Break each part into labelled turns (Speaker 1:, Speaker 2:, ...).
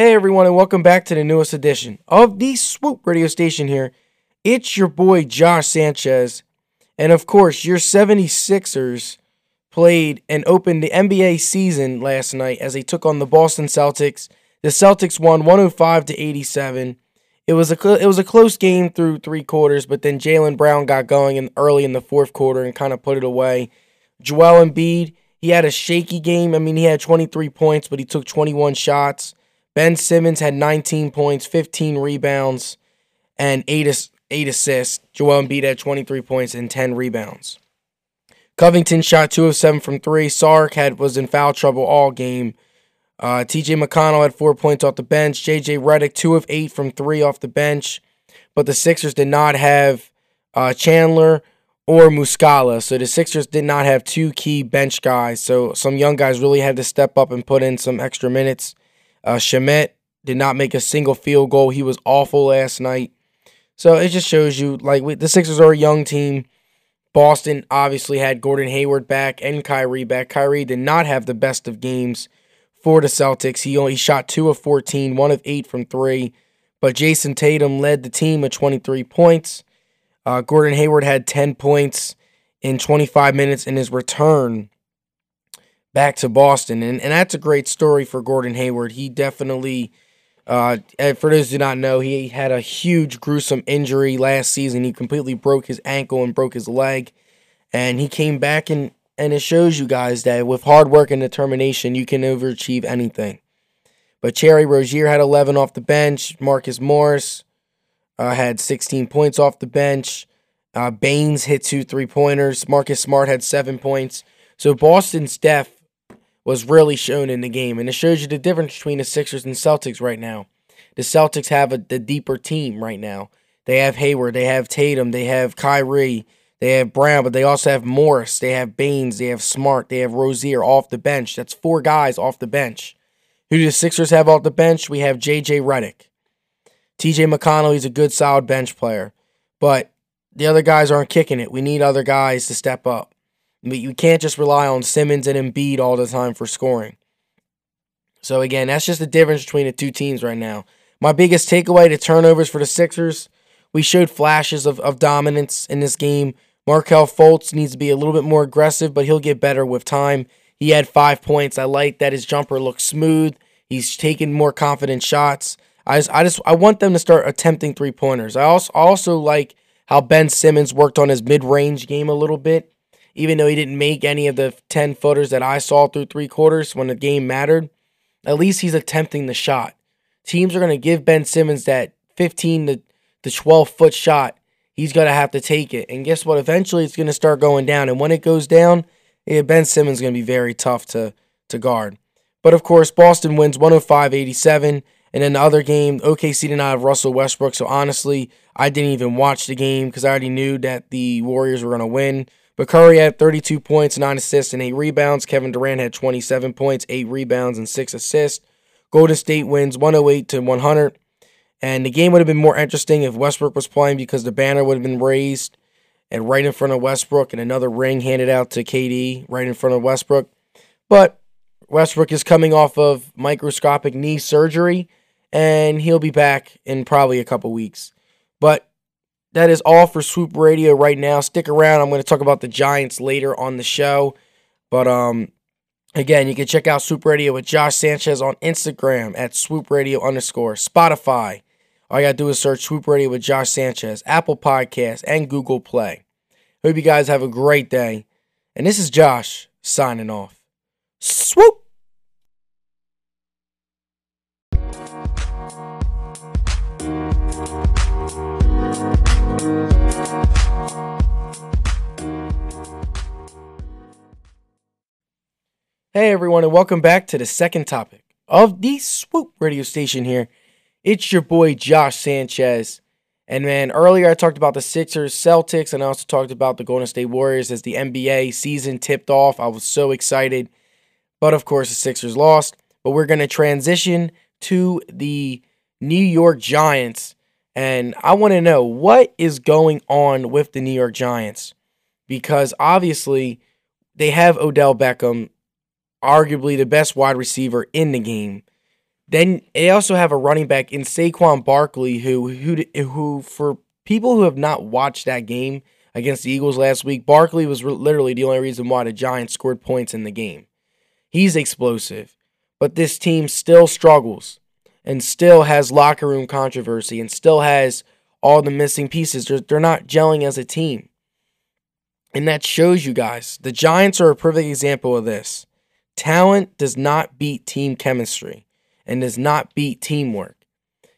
Speaker 1: Hey everyone, and welcome back to the newest edition of the Swoop radio station here. It's your boy Josh Sanchez. And of course, your 76ers played and opened the NBA season last night as they took on the Boston Celtics. The Celtics won 105 to 87. It was a cl- it was a close game through three quarters, but then Jaylen Brown got going in early in the fourth quarter and kind of put it away. Joel Embiid, he had a shaky game. I mean, he had 23 points, but he took 21 shots. Ben Simmons had 19 points, 15 rebounds, and eight, eight assists. Joel Embiid had 23 points and 10 rebounds. Covington shot two of seven from three. Saric had was in foul trouble all game. Uh, TJ McConnell had four points off the bench. JJ Redick two of eight from three off the bench, but the Sixers did not have uh, Chandler or Muscala. So the Sixers did not have two key bench guys. So some young guys really had to step up and put in some extra minutes. Uh, Shamet did not make a single field goal. He was awful last night. So it just shows you like we, the Sixers are a young team. Boston obviously had Gordon Hayward back and Kyrie back. Kyrie did not have the best of games for the Celtics. He only shot two of 14, one of eight from three. But Jayson Tatum led the team with 23 points. Uh, Gordon Hayward had 10 points in 25 minutes in his return back to Boston. And, and that's a great story for Gordon Hayward. He definitely, uh, for those who do not know, he had a huge, gruesome injury last season. He completely broke his ankle and broke his leg. And he came back and, and it shows you guys that with hard work and determination, you can overachieve anything. But Terry Rozier had 11 off the bench. Marcus Morris uh, had 16 points off the bench. Uh, Baynes hit two three pointers. Marcus Smart had seven points. So Boston's depth was really shown in the game. And it shows you the difference between the Sixers and Celtics right now. The Celtics have a the deeper team right now. They have Hayward, they have Tatum, they have Kyrie, they have Brown, but they also have Morris, they have Baynes, they have Smart, they have Rozier off the bench. That's four guys off the bench. Who do the Sixers have off the bench? We have JJ Redick. TJ McConnell, he's a good, solid bench player. But the other guys aren't kicking it. We need other guys to step up. But you can't just rely on Simmons and Embiid all the time for scoring. So again, that's just the difference between the two teams right now. My biggest takeaway to turnovers for the Sixers, we showed flashes of, of dominance in this game. Markelle Fultz needs to be a little bit more aggressive, but he'll get better with time. He had five points. I like that his jumper looks smooth. He's taking more confident shots. I just, I just I want them to start attempting three pointers. I also also like how Ben Simmons worked on his mid range game a little bit even though he didn't make any of the 10 footers that I saw through three quarters when the game mattered, at least he's attempting the shot. Teams are going to give Ben Simmons that 15 to, to 12 foot shot. He's going to have to take it. And guess what? Eventually it's going to start going down. And when it goes down, yeah, Ben Simmons is going to be very tough to, to guard. But of course, Boston wins 105 87. And then the other game, OKC did not have Russell Westbrook. So honestly, I didn't even watch the game because I already knew that the Warriors were going to win. But Curry had 32 points, 9 assists, and 8 rebounds. Kevin Durant had 27 points, 8 rebounds, and 6 assists. Golden State wins 108 to 100. And the game would have been more interesting if Westbrook was playing because the banner would have been raised and right in front of Westbrook and another ring handed out to KD right in front of Westbrook. But Westbrook is coming off of microscopic knee surgery and he'll be back in probably a couple weeks. But that is all for Swoop Radio right now. Stick around. I'm going to talk about the Giants later on the show. But um, again, you can check out Swoop Radio with Josh Sanchez on Instagram at Swoop Radio underscore Spotify. All you gotta do is search Swoop Radio with Josh Sanchez, Apple Podcasts, and Google Play. Hope you guys have a great day. And this is Josh signing off. Swoop! Hey everyone, and welcome back to the second topic of the Swoop radio station here. It's your boy Josh Sanchez. And man, earlier I talked about the Sixers, Celtics, and I also talked about the Golden State Warriors as the NBA season tipped off. I was so excited. But of course, the Sixers lost. But we're going to transition to the New York Giants. And I want to know what is going on with the New York Giants. Because obviously, they have Odell Beckham arguably the best wide receiver in the game. Then they also have a running back in Saquon Barkley, who who who for people who have not watched that game against the Eagles last week, Barkley was re- literally the only reason why the Giants scored points in the game. He's explosive, but this team still struggles and still has locker room controversy and still has all the missing pieces. They're, they're not gelling as a team. And that shows you guys. The Giants are a perfect example of this. Talent does not beat team chemistry and does not beat teamwork.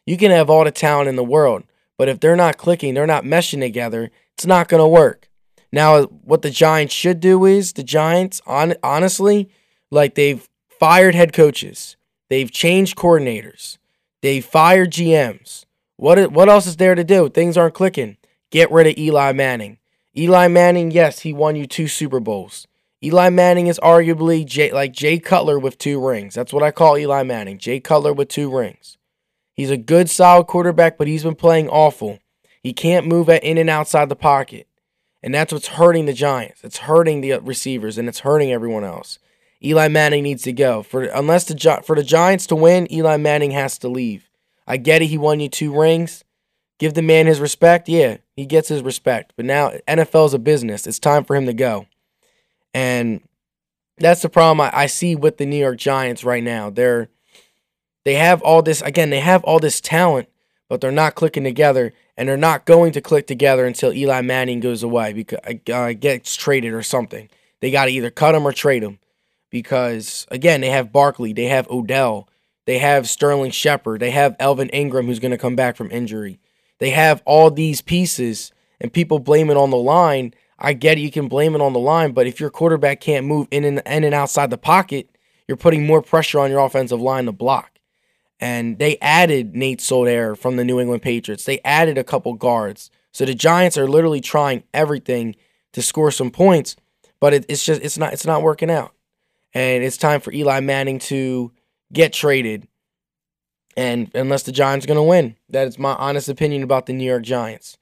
Speaker 1: You can have all the talent in the world, but if they're not clicking, they're not meshing together, it's not going to work. Now, what the Giants should do is the Giants, on, honestly, like they've fired head coaches, they've changed coordinators, they've fired GMs. What, what else is there to do? Things aren't clicking. Get rid of Eli Manning. Eli Manning, yes, he won you two Super Bowls. Eli Manning is arguably Jay, like Jay Cutler with two rings. That's what I call Eli Manning. Jay Cutler with two rings. He's a good, solid quarterback, but he's been playing awful. He can't move at in and outside the pocket. And that's what's hurting the Giants. It's hurting the uh, receivers and it's hurting everyone else. Eli Manning needs to go. For unless the for the Giants to win, Eli Manning has to leave. I get it, he won you two rings. Give the man his respect. Yeah, he gets his respect. But now NFL is a business. It's time for him to go. And that's the problem I, I see with the New York Giants right now. They're they have all this again, they have all this talent, but they're not clicking together and they're not going to click together until Eli Manning goes away because uh, gets traded or something. They got to either cut him or trade him because again, they have Barkley, they have Odell, they have Sterling Shepard, they have Evan Engram who's going to come back from injury. They have all these pieces and people blame it on the line. I get it, you can blame it on the line, but if your quarterback can't move in and, in and outside the pocket, you're putting more pressure on your offensive line to block. And they added Nate Solder from the New England Patriots. They added a couple guards. So the Giants are literally trying everything to score some points, but it, it's just it's not it's not working out. And it's time for Eli Manning to get traded and unless the Giants are going to win. That is my honest opinion about the New York Giants.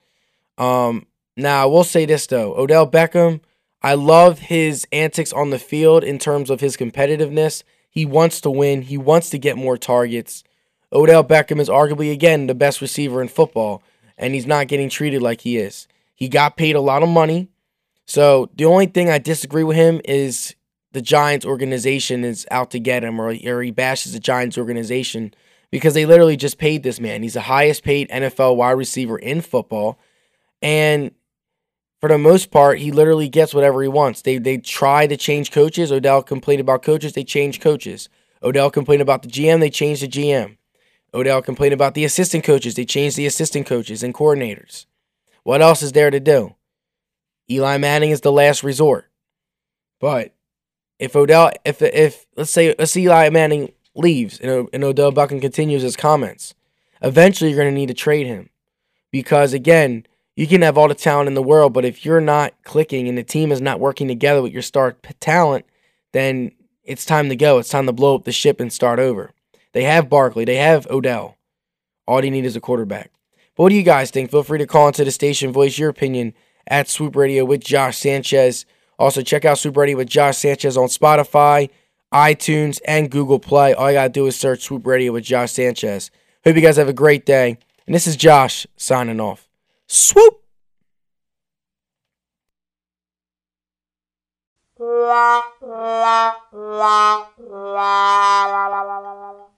Speaker 1: Um, now, I will say this, though Odell Beckham, I love his antics on the field in terms of his competitiveness. He wants to win, he wants to get more targets. Odell Beckham is arguably, again, the best receiver in football, and he's not getting treated like he is. He got paid a lot of money. So the only thing I disagree with him is the Giants organization is out to get him, or, or he bashes the Giants organization because they literally just paid this man. He's the highest paid NFL wide receiver in football. And for the most part, he literally gets whatever he wants. They they try to change coaches. Odell complained about coaches, they change coaches. Odell complained about the GM, they changed the GM. Odell complained about the assistant coaches, they changed the assistant coaches and coordinators. What else is there to do? Eli Manning is the last resort. But if Odell, if if let's say let's Eli Manning leaves and, and Odell Beckham continues his comments, eventually you're going to need to trade him. Because again, you can have all the talent in the world, but if you're not clicking and the team is not working together with your star talent, then it's time to go. It's time to blow up the ship and start over. They have Barkley, they have Odell. All you need is a quarterback. But what do you guys think? Feel free to call into the station, voice your opinion at Swoop Radio with Josh Sanchez. Also, check out Swoop Radio with Josh Sanchez on Spotify, iTunes, and Google Play. All you got to do is search Swoop Radio with Josh Sanchez. Hope you guys have a great day. And this is Josh signing off. Swoop! La la la la la la la la